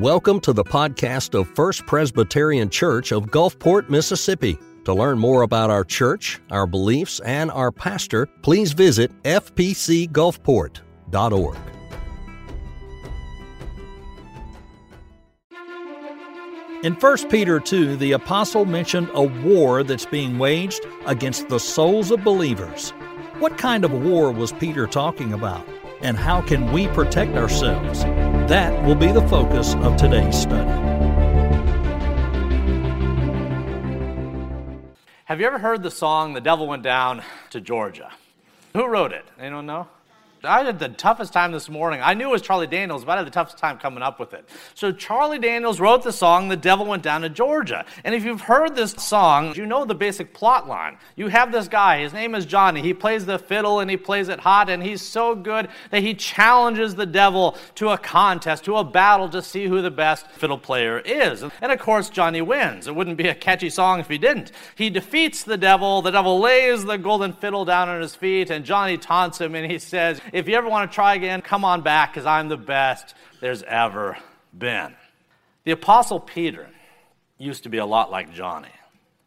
Welcome to the podcast of First Presbyterian Church of Gulfport, Mississippi. To learn more about our church, our beliefs, and our pastor, please visit fpcgulfport.org. In 1 Peter 2, the apostle mentioned a war that's being waged against the souls of believers. What kind of war was Peter talking about? And how can we protect ourselves? That will be the focus of today's study. Have you ever heard the song The Devil Went Down to Georgia? Who wrote it? Anyone know? I had the toughest time this morning. I knew it was Charlie Daniels, but I had the toughest time coming up with it. So Charlie Daniels wrote the song The Devil Went Down to Georgia. And if you've heard this song, you know the basic plot line. You have this guy, his name is Johnny. He plays the fiddle and he plays it hot, and he's so good that he challenges the devil to a contest, to a battle to see who the best fiddle player is. And of course, Johnny wins. It wouldn't be a catchy song if he didn't. He defeats the devil, the devil lays the golden fiddle down on his feet, and Johnny taunts him and he says, if you ever want to try again, come on back because I'm the best there's ever been. The Apostle Peter used to be a lot like Johnny.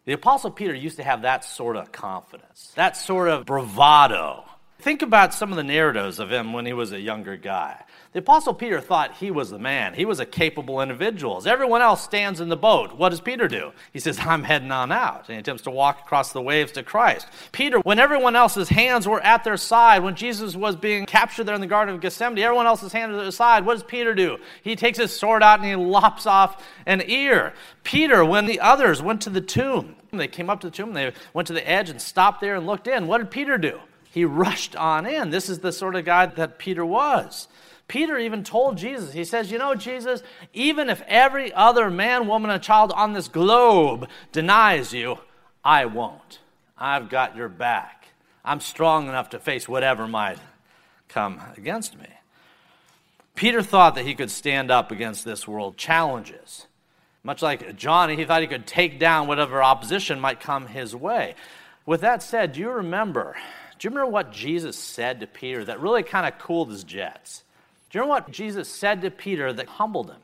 The Apostle Peter used to have that sort of confidence, that sort of bravado. Think about some of the narratives of him when he was a younger guy. The Apostle Peter thought he was the man. He was a capable individual. As everyone else stands in the boat, what does Peter do? He says, I'm heading on out. And he attempts to walk across the waves to Christ. Peter, when everyone else's hands were at their side, when Jesus was being captured there in the Garden of Gethsemane, everyone else's hands at their side, what does Peter do? He takes his sword out and he lops off an ear. Peter, when the others went to the tomb, they came up to the tomb, they went to the edge and stopped there and looked in. What did Peter do? He rushed on in. This is the sort of guy that Peter was. Peter even told Jesus, he says, You know, Jesus, even if every other man, woman, and child on this globe denies you, I won't. I've got your back. I'm strong enough to face whatever might come against me. Peter thought that he could stand up against this world challenges. Much like Johnny, he thought he could take down whatever opposition might come his way. With that said, do you remember? Do you remember what Jesus said to Peter that really kind of cooled his jets? Do you know what Jesus said to Peter that humbled him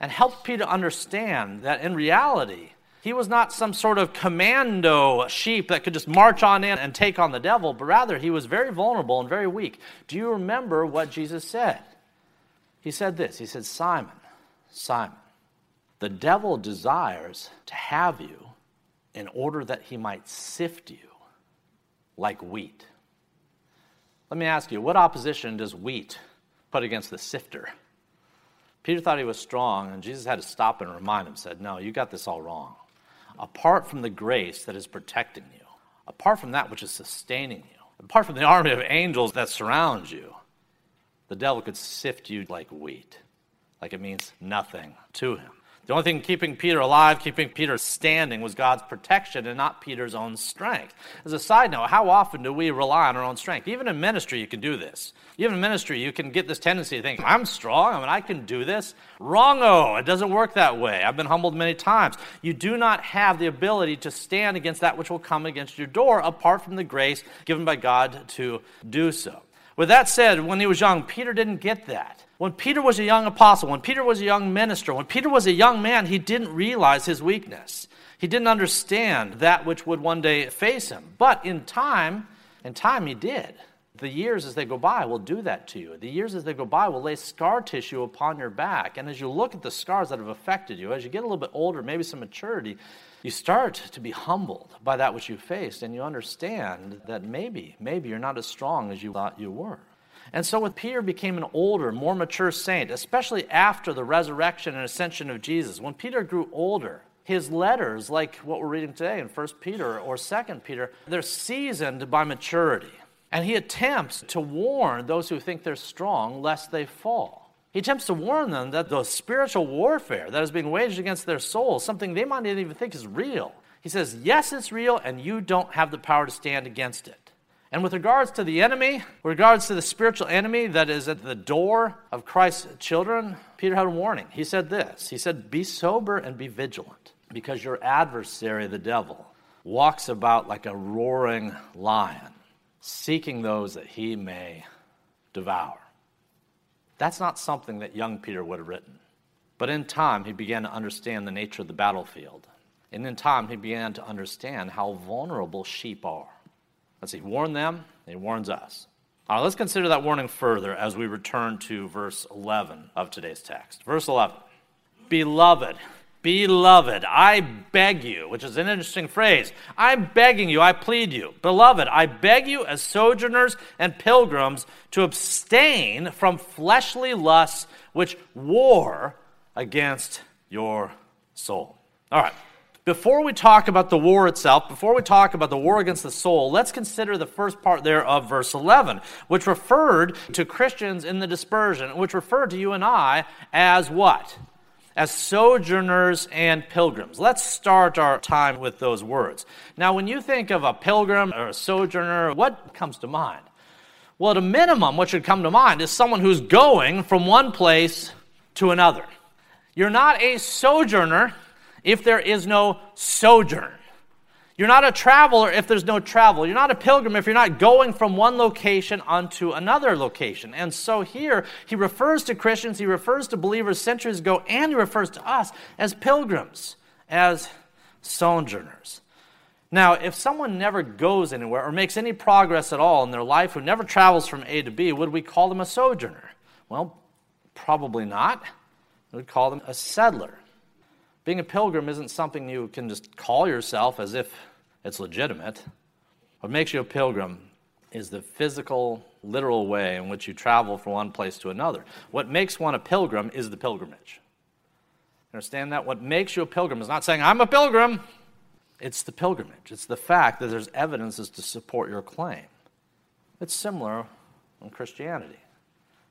and helped Peter understand that in reality, he was not some sort of commando sheep that could just march on in and take on the devil, but rather he was very vulnerable and very weak. Do you remember what Jesus said? He said this He said, Simon, Simon, the devil desires to have you in order that he might sift you like wheat. Let me ask you, what opposition does wheat put against the sifter. Peter thought he was strong, and Jesus had to stop and remind him, said, No, you got this all wrong. Apart from the grace that is protecting you, apart from that which is sustaining you, apart from the army of angels that surrounds you, the devil could sift you like wheat, like it means nothing to him. The only thing keeping Peter alive, keeping Peter standing, was God's protection and not Peter's own strength. As a side note, how often do we rely on our own strength? Even in ministry, you can do this. Even in ministry, you can get this tendency to think, I'm strong, I mean, I can do this. Wrong-o, it doesn't work that way. I've been humbled many times. You do not have the ability to stand against that which will come against your door apart from the grace given by God to do so. With that said, when he was young, Peter didn't get that. When Peter was a young apostle, when Peter was a young minister, when Peter was a young man, he didn't realize his weakness. He didn't understand that which would one day face him. But in time, in time he did. The years as they go by will do that to you. The years as they go by will lay scar tissue upon your back. And as you look at the scars that have affected you, as you get a little bit older, maybe some maturity, you start to be humbled by that which you faced, and you understand that maybe, maybe you're not as strong as you thought you were. And so, when Peter became an older, more mature saint, especially after the resurrection and ascension of Jesus, when Peter grew older, his letters, like what we're reading today in 1 Peter or 2 Peter, they're seasoned by maturity. And he attempts to warn those who think they're strong lest they fall. He attempts to warn them that the spiritual warfare that is being waged against their souls, something they might not even think is real. He says, Yes, it's real, and you don't have the power to stand against it. And with regards to the enemy, with regards to the spiritual enemy that is at the door of Christ's children, Peter had a warning. He said this He said, Be sober and be vigilant, because your adversary, the devil, walks about like a roaring lion, seeking those that he may devour. That's not something that young Peter would have written. But in time, he began to understand the nature of the battlefield. And in time, he began to understand how vulnerable sheep are. As he warned them, he warns us. All right, let's consider that warning further as we return to verse 11 of today's text. Verse 11 Beloved, beloved, I beg you, which is an interesting phrase. I'm begging you, I plead you. Beloved, I beg you as sojourners and pilgrims to abstain from fleshly lusts which war against your soul. All right. Before we talk about the war itself, before we talk about the war against the soul, let's consider the first part there of verse 11, which referred to Christians in the dispersion, which referred to you and I as what? As sojourners and pilgrims. Let's start our time with those words. Now, when you think of a pilgrim or a sojourner, what comes to mind? Well, at a minimum, what should come to mind is someone who's going from one place to another. You're not a sojourner if there is no sojourn. You're not a traveler if there's no travel. You're not a pilgrim if you're not going from one location onto another location. And so here, he refers to Christians, he refers to believers centuries ago, and he refers to us as pilgrims, as sojourners. Now, if someone never goes anywhere or makes any progress at all in their life, who never travels from A to B, would we call them a sojourner? Well, probably not. We would call them a settler. Being a pilgrim isn't something you can just call yourself as if it's legitimate. What makes you a pilgrim is the physical, literal way in which you travel from one place to another. What makes one a pilgrim is the pilgrimage. Understand that? What makes you a pilgrim is not saying, I'm a pilgrim. It's the pilgrimage. It's the fact that there's evidences to support your claim. It's similar in Christianity,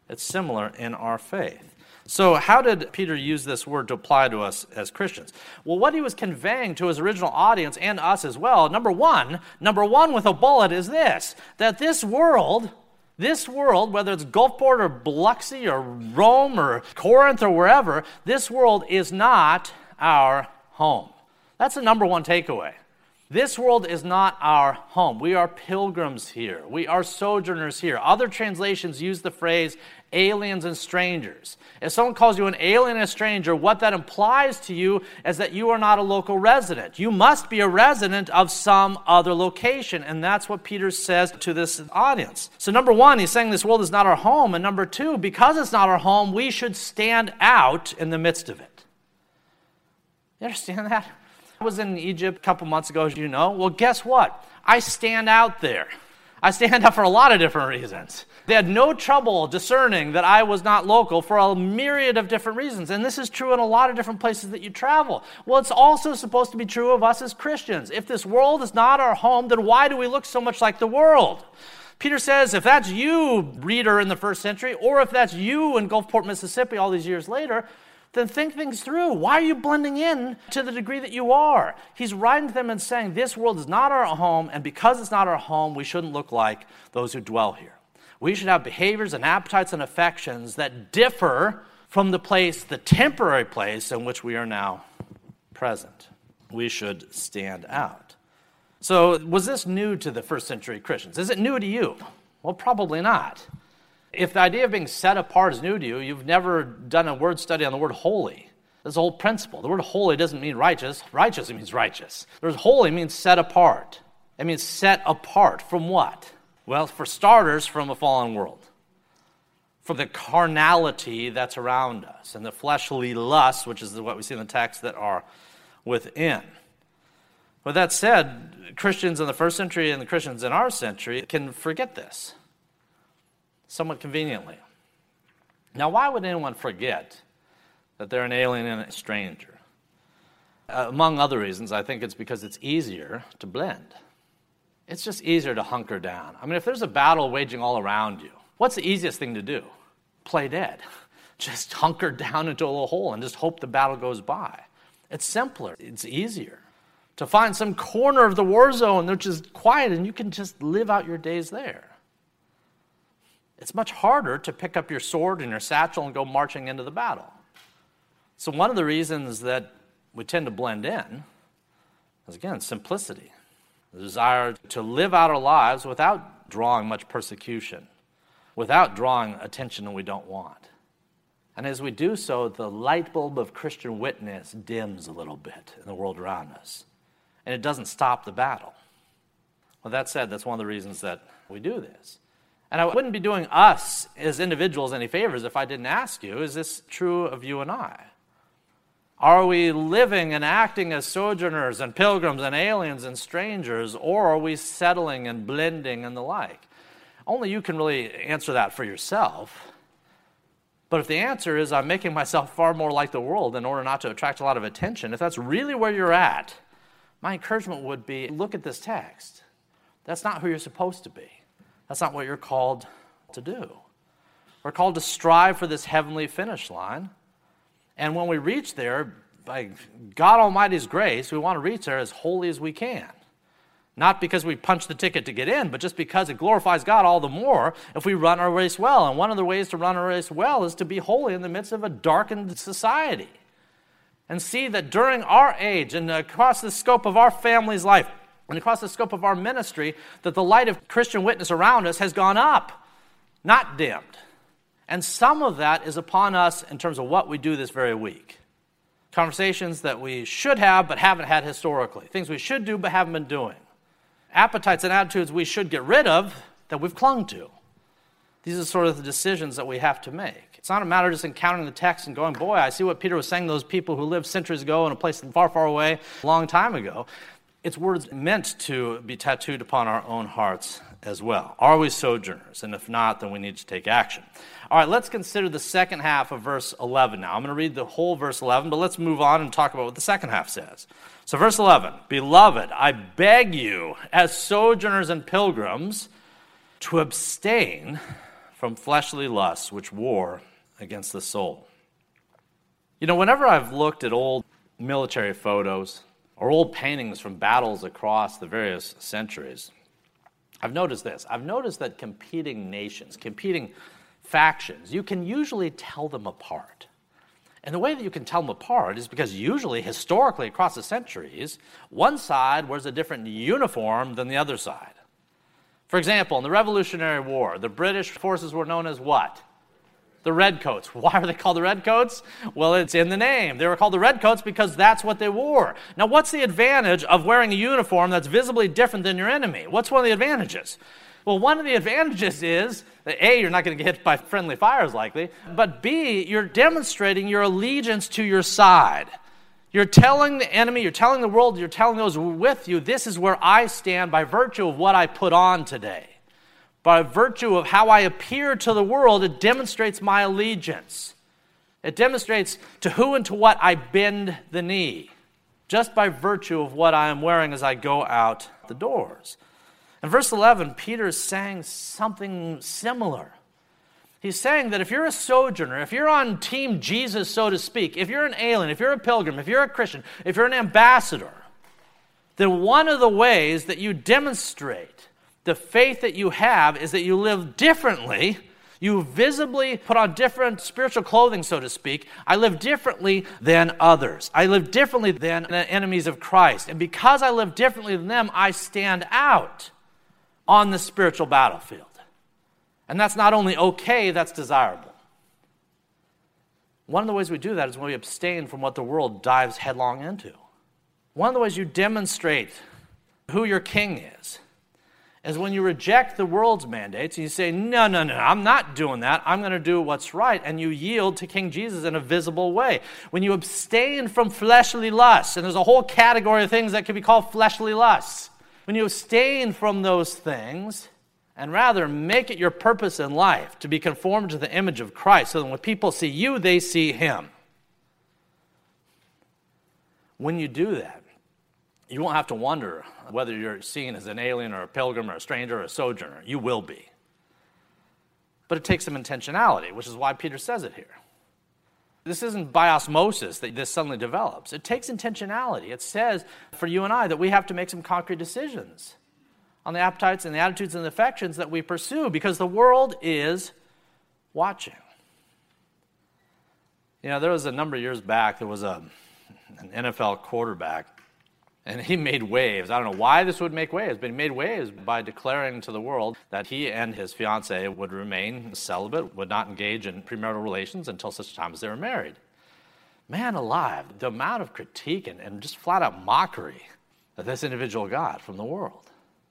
it's similar in our faith. So, how did Peter use this word to apply to us as Christians? Well, what he was conveying to his original audience and us as well, number one, number one with a bullet is this that this world, this world, whether it's Gulfport or Biloxi or Rome or Corinth or wherever, this world is not our home. That's the number one takeaway. This world is not our home. We are pilgrims here. We are sojourners here. Other translations use the phrase aliens and strangers. If someone calls you an alien and a stranger, what that implies to you is that you are not a local resident. You must be a resident of some other location. And that's what Peter says to this audience. So, number one, he's saying this world is not our home. And number two, because it's not our home, we should stand out in the midst of it. You understand that? Was in Egypt a couple months ago, as you know. Well, guess what? I stand out there. I stand out for a lot of different reasons. They had no trouble discerning that I was not local for a myriad of different reasons. And this is true in a lot of different places that you travel. Well, it's also supposed to be true of us as Christians. If this world is not our home, then why do we look so much like the world? Peter says if that's you, reader in the first century, or if that's you in Gulfport, Mississippi, all these years later, then think things through. Why are you blending in to the degree that you are? He's writing to them and saying, This world is not our home, and because it's not our home, we shouldn't look like those who dwell here. We should have behaviors and appetites and affections that differ from the place, the temporary place in which we are now present. We should stand out. So, was this new to the first century Christians? Is it new to you? Well, probably not. If the idea of being set apart is new to you, you've never done a word study on the word holy. That's whole principle. The word holy doesn't mean righteous. Righteous means righteous. The word holy means set apart. It means set apart from what? Well, for starters, from a fallen world. From the carnality that's around us and the fleshly lusts, which is what we see in the text, that are within. With that said, Christians in the first century and the Christians in our century can forget this somewhat conveniently. Now, why would anyone forget that they're an alien and a stranger? Uh, among other reasons, I think it's because it's easier to blend. It's just easier to hunker down. I mean, if there's a battle waging all around you, what's the easiest thing to do? Play dead. Just hunker down into a little hole and just hope the battle goes by. It's simpler, it's easier to find some corner of the war zone which is quiet and you can just live out your days there. It's much harder to pick up your sword and your satchel and go marching into the battle. So, one of the reasons that we tend to blend in is again simplicity, the desire to live out our lives without drawing much persecution, without drawing attention that we don't want. And as we do so, the light bulb of Christian witness dims a little bit in the world around us. And it doesn't stop the battle. Well, that said, that's one of the reasons that we do this. And I wouldn't be doing us as individuals any favors if I didn't ask you is this true of you and I? Are we living and acting as sojourners and pilgrims and aliens and strangers, or are we settling and blending and the like? Only you can really answer that for yourself. But if the answer is I'm making myself far more like the world in order not to attract a lot of attention, if that's really where you're at, my encouragement would be look at this text. That's not who you're supposed to be. That's not what you're called to do. We're called to strive for this heavenly finish line. And when we reach there, by God Almighty's grace, we want to reach there as holy as we can. Not because we punch the ticket to get in, but just because it glorifies God all the more if we run our race well. And one of the ways to run our race well is to be holy in the midst of a darkened society. And see that during our age and across the scope of our family's life and across the scope of our ministry, that the light of Christian witness around us has gone up, not dimmed. And some of that is upon us in terms of what we do this very week. Conversations that we should have but haven't had historically, things we should do but haven't been doing appetites and attitudes we should get rid of that we've clung to. These are sort of the decisions that we have to make. It's not a matter of just encountering the text and going, boy, I see what Peter was saying to those people who lived centuries ago in a place far, far away, a long time ago. It's words meant to be tattooed upon our own hearts as well. Are we sojourners? And if not, then we need to take action. All right, let's consider the second half of verse 11 now. I'm going to read the whole verse 11, but let's move on and talk about what the second half says. So, verse 11 Beloved, I beg you, as sojourners and pilgrims, to abstain from fleshly lusts which war against the soul. You know, whenever I've looked at old military photos or old paintings from battles across the various centuries, I've noticed this. I've noticed that competing nations, competing factions, you can usually tell them apart. And the way that you can tell them apart is because usually, historically, across the centuries, one side wears a different uniform than the other side. For example, in the Revolutionary War, the British forces were known as what? The Redcoats. Why are they called the Redcoats? Well, it's in the name. They were called the Redcoats because that's what they wore. Now, what's the advantage of wearing a uniform that's visibly different than your enemy? What's one of the advantages? Well, one of the advantages is that A, you're not going to get hit by friendly fires likely, but B, you're demonstrating your allegiance to your side. You're telling the enemy, you're telling the world, you're telling those with you, this is where I stand by virtue of what I put on today. By virtue of how I appear to the world, it demonstrates my allegiance. It demonstrates to who and to what I bend the knee, just by virtue of what I am wearing as I go out the doors. In verse 11, Peter is saying something similar. He's saying that if you're a sojourner, if you're on Team Jesus, so to speak, if you're an alien, if you're a pilgrim, if you're a Christian, if you're an ambassador, then one of the ways that you demonstrate the faith that you have is that you live differently. You visibly put on different spiritual clothing, so to speak. I live differently than others. I live differently than the enemies of Christ. And because I live differently than them, I stand out on the spiritual battlefield. And that's not only okay, that's desirable. One of the ways we do that is when we abstain from what the world dives headlong into. One of the ways you demonstrate who your king is is when you reject the world's mandates and you say, No, no, no, I'm not doing that. I'm going to do what's right. And you yield to King Jesus in a visible way. When you abstain from fleshly lusts, and there's a whole category of things that can be called fleshly lusts when you abstain from those things and rather make it your purpose in life to be conformed to the image of Christ so that when people see you, they see Him. When you do that, you won't have to wonder whether you're seen as an alien or a pilgrim or a stranger or a sojourner. You will be. But it takes some intentionality, which is why Peter says it here. This isn't by osmosis that this suddenly develops. It takes intentionality. It says for you and I that we have to make some concrete decisions on the appetites and the attitudes and the affections that we pursue because the world is watching. You know, there was a number of years back, there was a, an NFL quarterback And he made waves. I don't know why this would make waves, but he made waves by declaring to the world that he and his fiancee would remain celibate, would not engage in premarital relations until such time as they were married. Man alive, the amount of critique and, and just flat out mockery that this individual got from the world.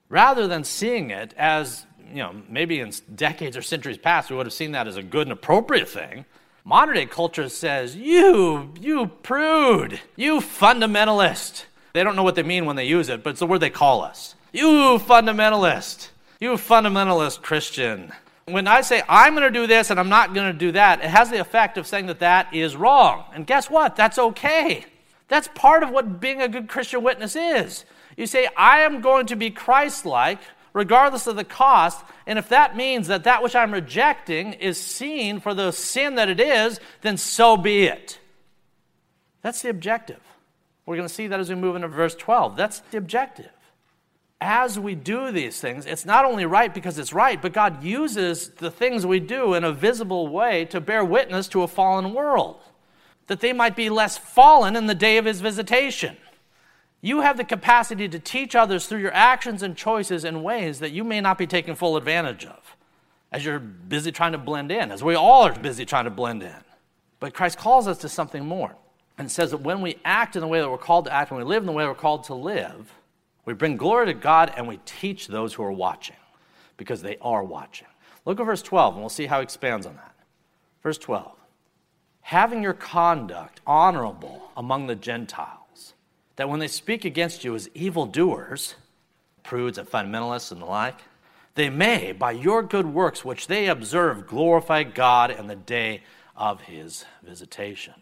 Rather than seeing it as, you know, maybe in decades or centuries past, we would have seen that as a good and appropriate thing. Modern day culture says, you, you prude, you fundamentalist. They don't know what they mean when they use it, but it's the word they call us. You fundamentalist. You fundamentalist Christian. When I say I'm going to do this and I'm not going to do that, it has the effect of saying that that is wrong. And guess what? That's okay. That's part of what being a good Christian witness is. You say, I am going to be Christ like, regardless of the cost. And if that means that that which I'm rejecting is seen for the sin that it is, then so be it. That's the objective. We're going to see that as we move into verse 12. That's the objective. As we do these things, it's not only right because it's right, but God uses the things we do in a visible way to bear witness to a fallen world, that they might be less fallen in the day of his visitation. You have the capacity to teach others through your actions and choices in ways that you may not be taking full advantage of as you're busy trying to blend in, as we all are busy trying to blend in. But Christ calls us to something more and says that when we act in the way that we're called to act, when we live in the way we're called to live, we bring glory to God and we teach those who are watching because they are watching. Look at verse 12 and we'll see how he expands on that. Verse 12 Having your conduct honorable among the Gentiles, that when they speak against you as evildoers, prudes and fundamentalists and the like, they may, by your good works which they observe, glorify God in the day of his visitation.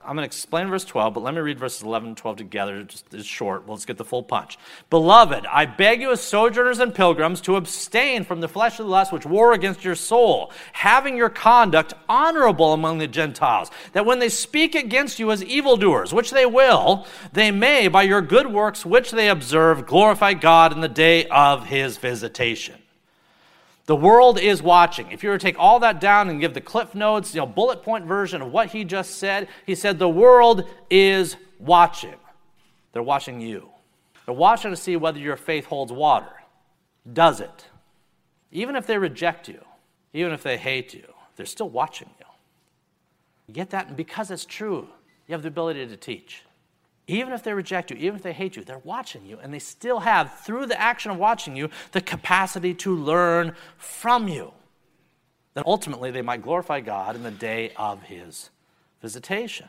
I'm going to explain verse 12, but let me read verses 11 and 12 together. It's short. Let's get the full punch. Beloved, I beg you as sojourners and pilgrims to abstain from the fleshly lusts which war against your soul, having your conduct honorable among the Gentiles, that when they speak against you as evildoers, which they will, they may, by your good works which they observe, glorify God in the day of his visitation. The world is watching. If you were to take all that down and give the Cliff Notes, you know, bullet point version of what he just said, he said, The world is watching. They're watching you. They're watching to see whether your faith holds water. Does it? Even if they reject you, even if they hate you, they're still watching you. You get that? And because it's true, you have the ability to teach. Even if they reject you, even if they hate you, they're watching you, and they still have, through the action of watching you, the capacity to learn from you. That ultimately they might glorify God in the day of his visitation.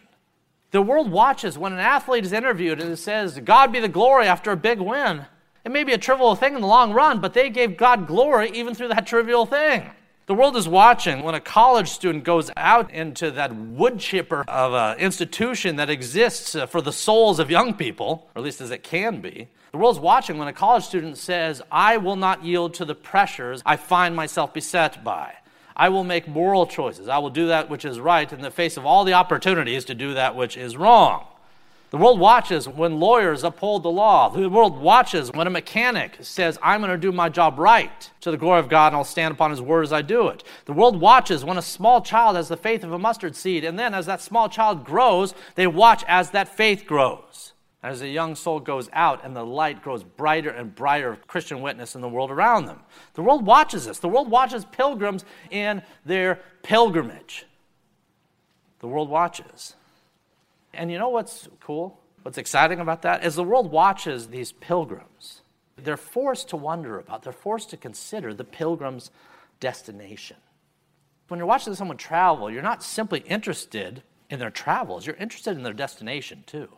The world watches when an athlete is interviewed and it says, God be the glory after a big win. It may be a trivial thing in the long run, but they gave God glory even through that trivial thing. The world is watching when a college student goes out into that wood chipper of an institution that exists uh, for the souls of young people, or at least as it can be. The world's watching when a college student says, I will not yield to the pressures I find myself beset by. I will make moral choices. I will do that which is right in the face of all the opportunities to do that which is wrong. The world watches when lawyers uphold the law. The world watches when a mechanic says, I'm going to do my job right to the glory of God and I'll stand upon his word as I do it. The world watches when a small child has the faith of a mustard seed, and then as that small child grows, they watch as that faith grows. As a young soul goes out and the light grows brighter and brighter of Christian witness in the world around them. The world watches this. The world watches pilgrims in their pilgrimage. The world watches. And you know what's cool? What's exciting about that is the world watches these pilgrims. They're forced to wonder about, they're forced to consider the pilgrim's destination. When you're watching someone travel, you're not simply interested in their travels, you're interested in their destination too.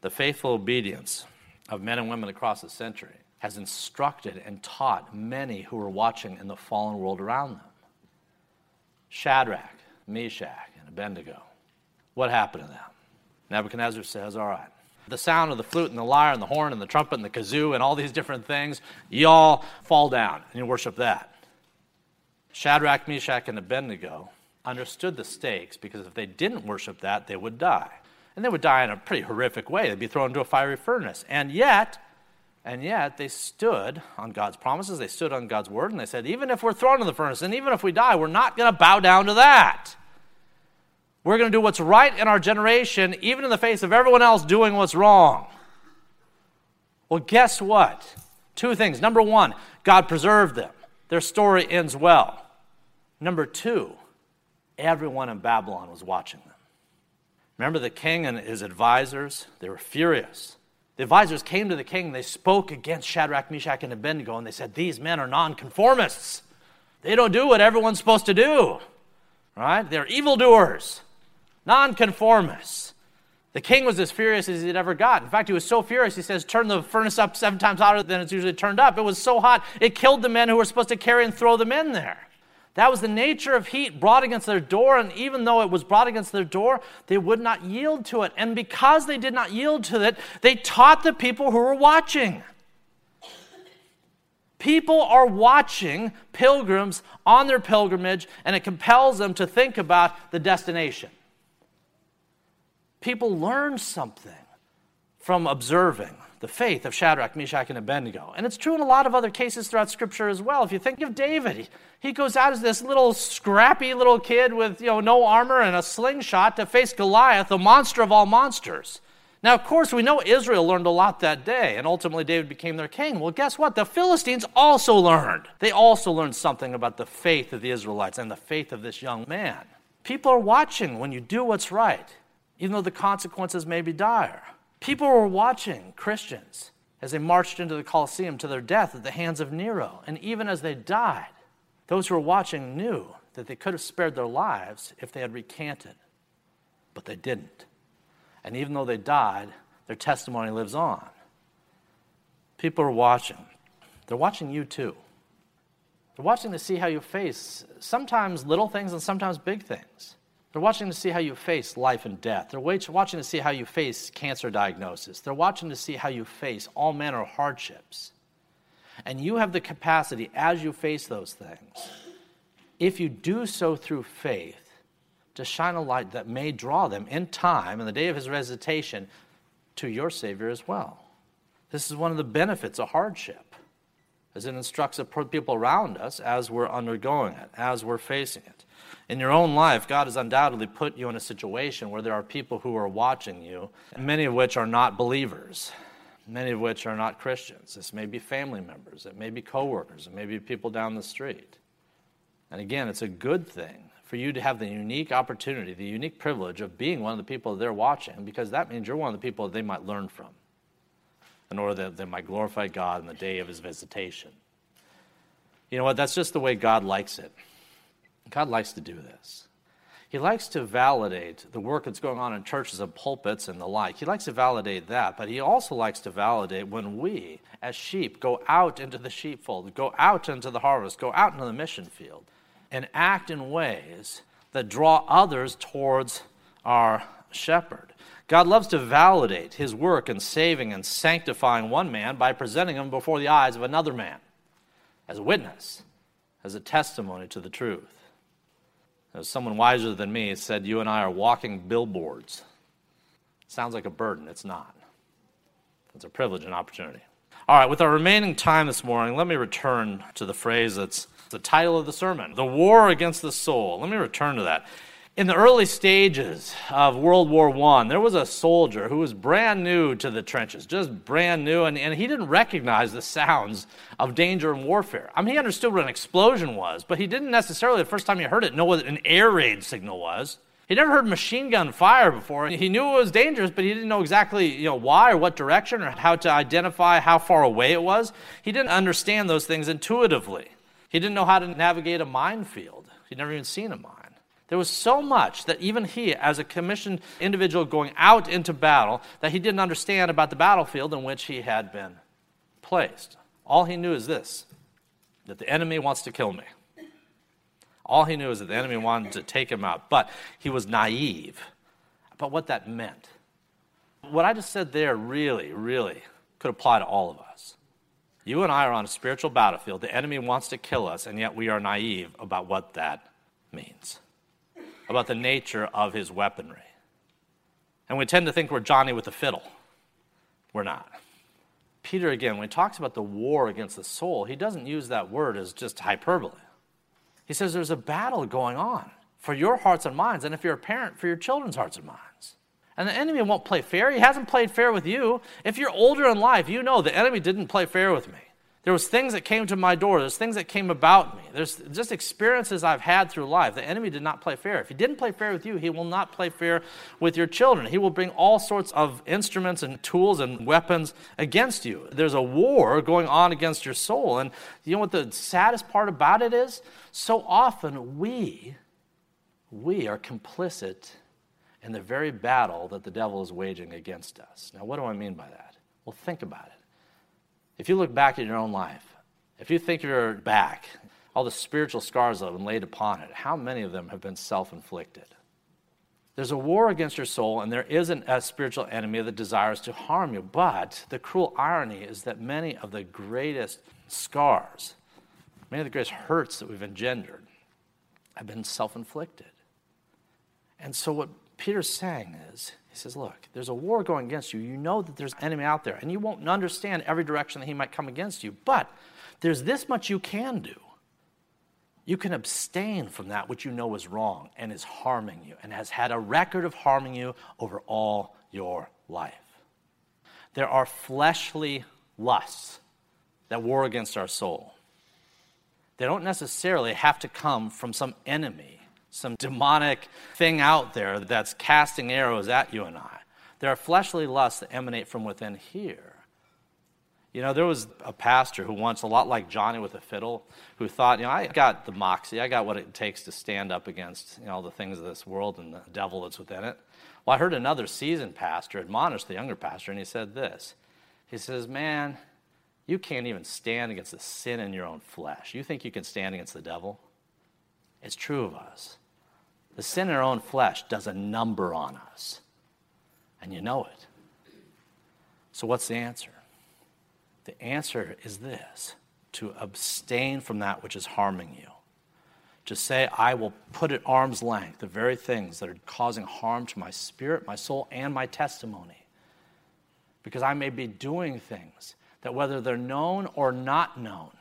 The faithful obedience of men and women across the century has instructed and taught many who are watching in the fallen world around them. Shadrach, Meshach, and Abednego what happened to them? Nebuchadnezzar says, All right, the sound of the flute and the lyre and the horn and the trumpet and the kazoo and all these different things, y'all fall down and you worship that. Shadrach, Meshach, and Abednego understood the stakes because if they didn't worship that, they would die. And they would die in a pretty horrific way. They'd be thrown into a fiery furnace. And yet, and yet they stood on God's promises, they stood on God's word, and they said, even if we're thrown in the furnace, and even if we die, we're not going to bow down to that. We're going to do what's right in our generation, even in the face of everyone else doing what's wrong. Well, guess what? Two things. Number one, God preserved them, their story ends well. Number two, everyone in Babylon was watching them. Remember the king and his advisors? They were furious. The advisors came to the king, they spoke against Shadrach, Meshach, and Abednego, and they said, These men are nonconformists. They don't do what everyone's supposed to do, right? They're evildoers, nonconformists. The king was as furious as he'd ever got. In fact, he was so furious, he says, Turn the furnace up seven times hotter than it's usually turned up. It was so hot, it killed the men who were supposed to carry and throw them in there. That was the nature of heat brought against their door, and even though it was brought against their door, they would not yield to it. And because they did not yield to it, they taught the people who were watching. People are watching pilgrims on their pilgrimage, and it compels them to think about the destination. People learn something from observing the faith of Shadrach, Meshach, and Abednego. And it's true in a lot of other cases throughout Scripture as well. If you think of David, he goes out as this little scrappy little kid with you know, no armor and a slingshot to face Goliath, the monster of all monsters. Now, of course, we know Israel learned a lot that day, and ultimately David became their king. Well, guess what? The Philistines also learned. They also learned something about the faith of the Israelites and the faith of this young man. People are watching when you do what's right, even though the consequences may be dire. People were watching Christians as they marched into the Colosseum to their death at the hands of Nero. And even as they died, those who were watching knew that they could have spared their lives if they had recanted. But they didn't. And even though they died, their testimony lives on. People are watching. They're watching you too. They're watching to see how you face sometimes little things and sometimes big things. They're watching to see how you face life and death. They're watching to see how you face cancer diagnosis. They're watching to see how you face all manner of hardships. And you have the capacity, as you face those things, if you do so through faith, to shine a light that may draw them in time, in the day of his visitation, to your Savior as well. This is one of the benefits of hardship, as it instructs the people around us as we're undergoing it, as we're facing it. In your own life, God has undoubtedly put you in a situation where there are people who are watching you, many of which are not believers, many of which are not Christians. This may be family members, it may be coworkers, it may be people down the street. And again, it's a good thing for you to have the unique opportunity, the unique privilege of being one of the people they're watching, because that means you're one of the people they might learn from in order that they might glorify God in the day of his visitation. You know what? That's just the way God likes it. God likes to do this. He likes to validate the work that's going on in churches and pulpits and the like. He likes to validate that, but he also likes to validate when we, as sheep, go out into the sheepfold, go out into the harvest, go out into the mission field, and act in ways that draw others towards our shepherd. God loves to validate his work in saving and sanctifying one man by presenting him before the eyes of another man as a witness, as a testimony to the truth. Someone wiser than me said, You and I are walking billboards. Sounds like a burden. It's not. It's a privilege and opportunity. All right, with our remaining time this morning, let me return to the phrase that's the title of the sermon The War Against the Soul. Let me return to that. In the early stages of World War I, there was a soldier who was brand new to the trenches, just brand new, and, and he didn't recognize the sounds of danger and warfare. I mean, he understood what an explosion was, but he didn't necessarily, the first time he heard it, know what an air raid signal was. He never heard machine gun fire before. He knew it was dangerous, but he didn't know exactly you know, why or what direction or how to identify how far away it was. He didn't understand those things intuitively. He didn't know how to navigate a minefield. He'd never even seen a mine. There was so much that even he, as a commissioned individual going out into battle, that he didn't understand about the battlefield in which he had been placed. All he knew is this that the enemy wants to kill me. All he knew is that the enemy wanted to take him out, but he was naive about what that meant. What I just said there really, really could apply to all of us. You and I are on a spiritual battlefield. The enemy wants to kill us, and yet we are naive about what that means about the nature of his weaponry. And we tend to think we're Johnny with the fiddle. We're not. Peter, again, when he talks about the war against the soul, he doesn't use that word as just hyperbole. He says there's a battle going on for your hearts and minds, and if you're a parent, for your children's hearts and minds. And the enemy won't play fair. He hasn't played fair with you. If you're older in life, you know the enemy didn't play fair with me. There was things that came to my door. There's things that came about me. There's just experiences I've had through life. The enemy did not play fair. If he didn't play fair with you, he will not play fair with your children. He will bring all sorts of instruments and tools and weapons against you. There's a war going on against your soul. And you know what the saddest part about it is? So often we we are complicit in the very battle that the devil is waging against us. Now, what do I mean by that? Well, think about it. If you look back at your own life, if you think you're back, all the spiritual scars that have been laid upon it, how many of them have been self inflicted? There's a war against your soul, and there isn't a spiritual enemy that desires to harm you. But the cruel irony is that many of the greatest scars, many of the greatest hurts that we've engendered, have been self inflicted. And so, what Peter's saying is, says, Look, there's a war going against you. You know that there's an enemy out there, and you won't understand every direction that he might come against you. But there's this much you can do. You can abstain from that which you know is wrong and is harming you and has had a record of harming you over all your life. There are fleshly lusts that war against our soul. They don't necessarily have to come from some enemy some demonic thing out there that's casting arrows at you and I. There are fleshly lusts that emanate from within here. You know, there was a pastor who once, a lot like Johnny with a fiddle, who thought, you know, I got the moxie, I got what it takes to stand up against, you know, the things of this world and the devil that's within it. Well, I heard another seasoned pastor admonish the younger pastor, and he said this. He says, Man, you can't even stand against the sin in your own flesh. You think you can stand against the devil? It's true of us. The sin in our own flesh does a number on us, and you know it. So, what's the answer? The answer is this to abstain from that which is harming you. To say, I will put at arm's length the very things that are causing harm to my spirit, my soul, and my testimony. Because I may be doing things that, whether they're known or not known,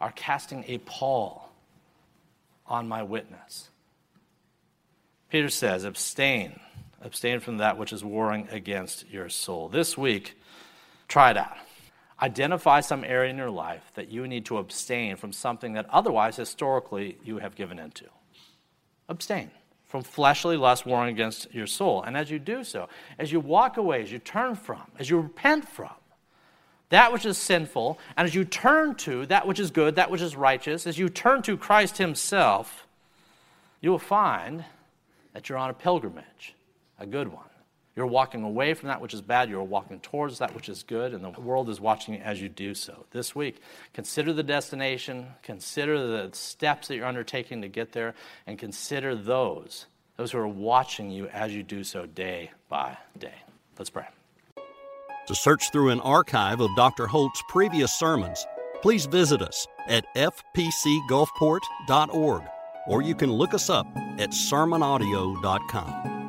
are casting a pall on my witness. Peter says, abstain. Abstain from that which is warring against your soul. This week, try it out. Identify some area in your life that you need to abstain from something that otherwise, historically, you have given into. Abstain from fleshly lust warring against your soul. And as you do so, as you walk away, as you turn from, as you repent from, that which is sinful, and as you turn to that which is good, that which is righteous, as you turn to Christ Himself, you will find that you're on a pilgrimage, a good one. You're walking away from that which is bad, you're walking towards that which is good, and the world is watching as you do so. This week, consider the destination, consider the steps that you're undertaking to get there, and consider those, those who are watching you as you do so day by day. Let's pray. To search through an archive of Dr. Holt's previous sermons, please visit us at fpcgulfport.org or you can look us up at sermonaudio.com.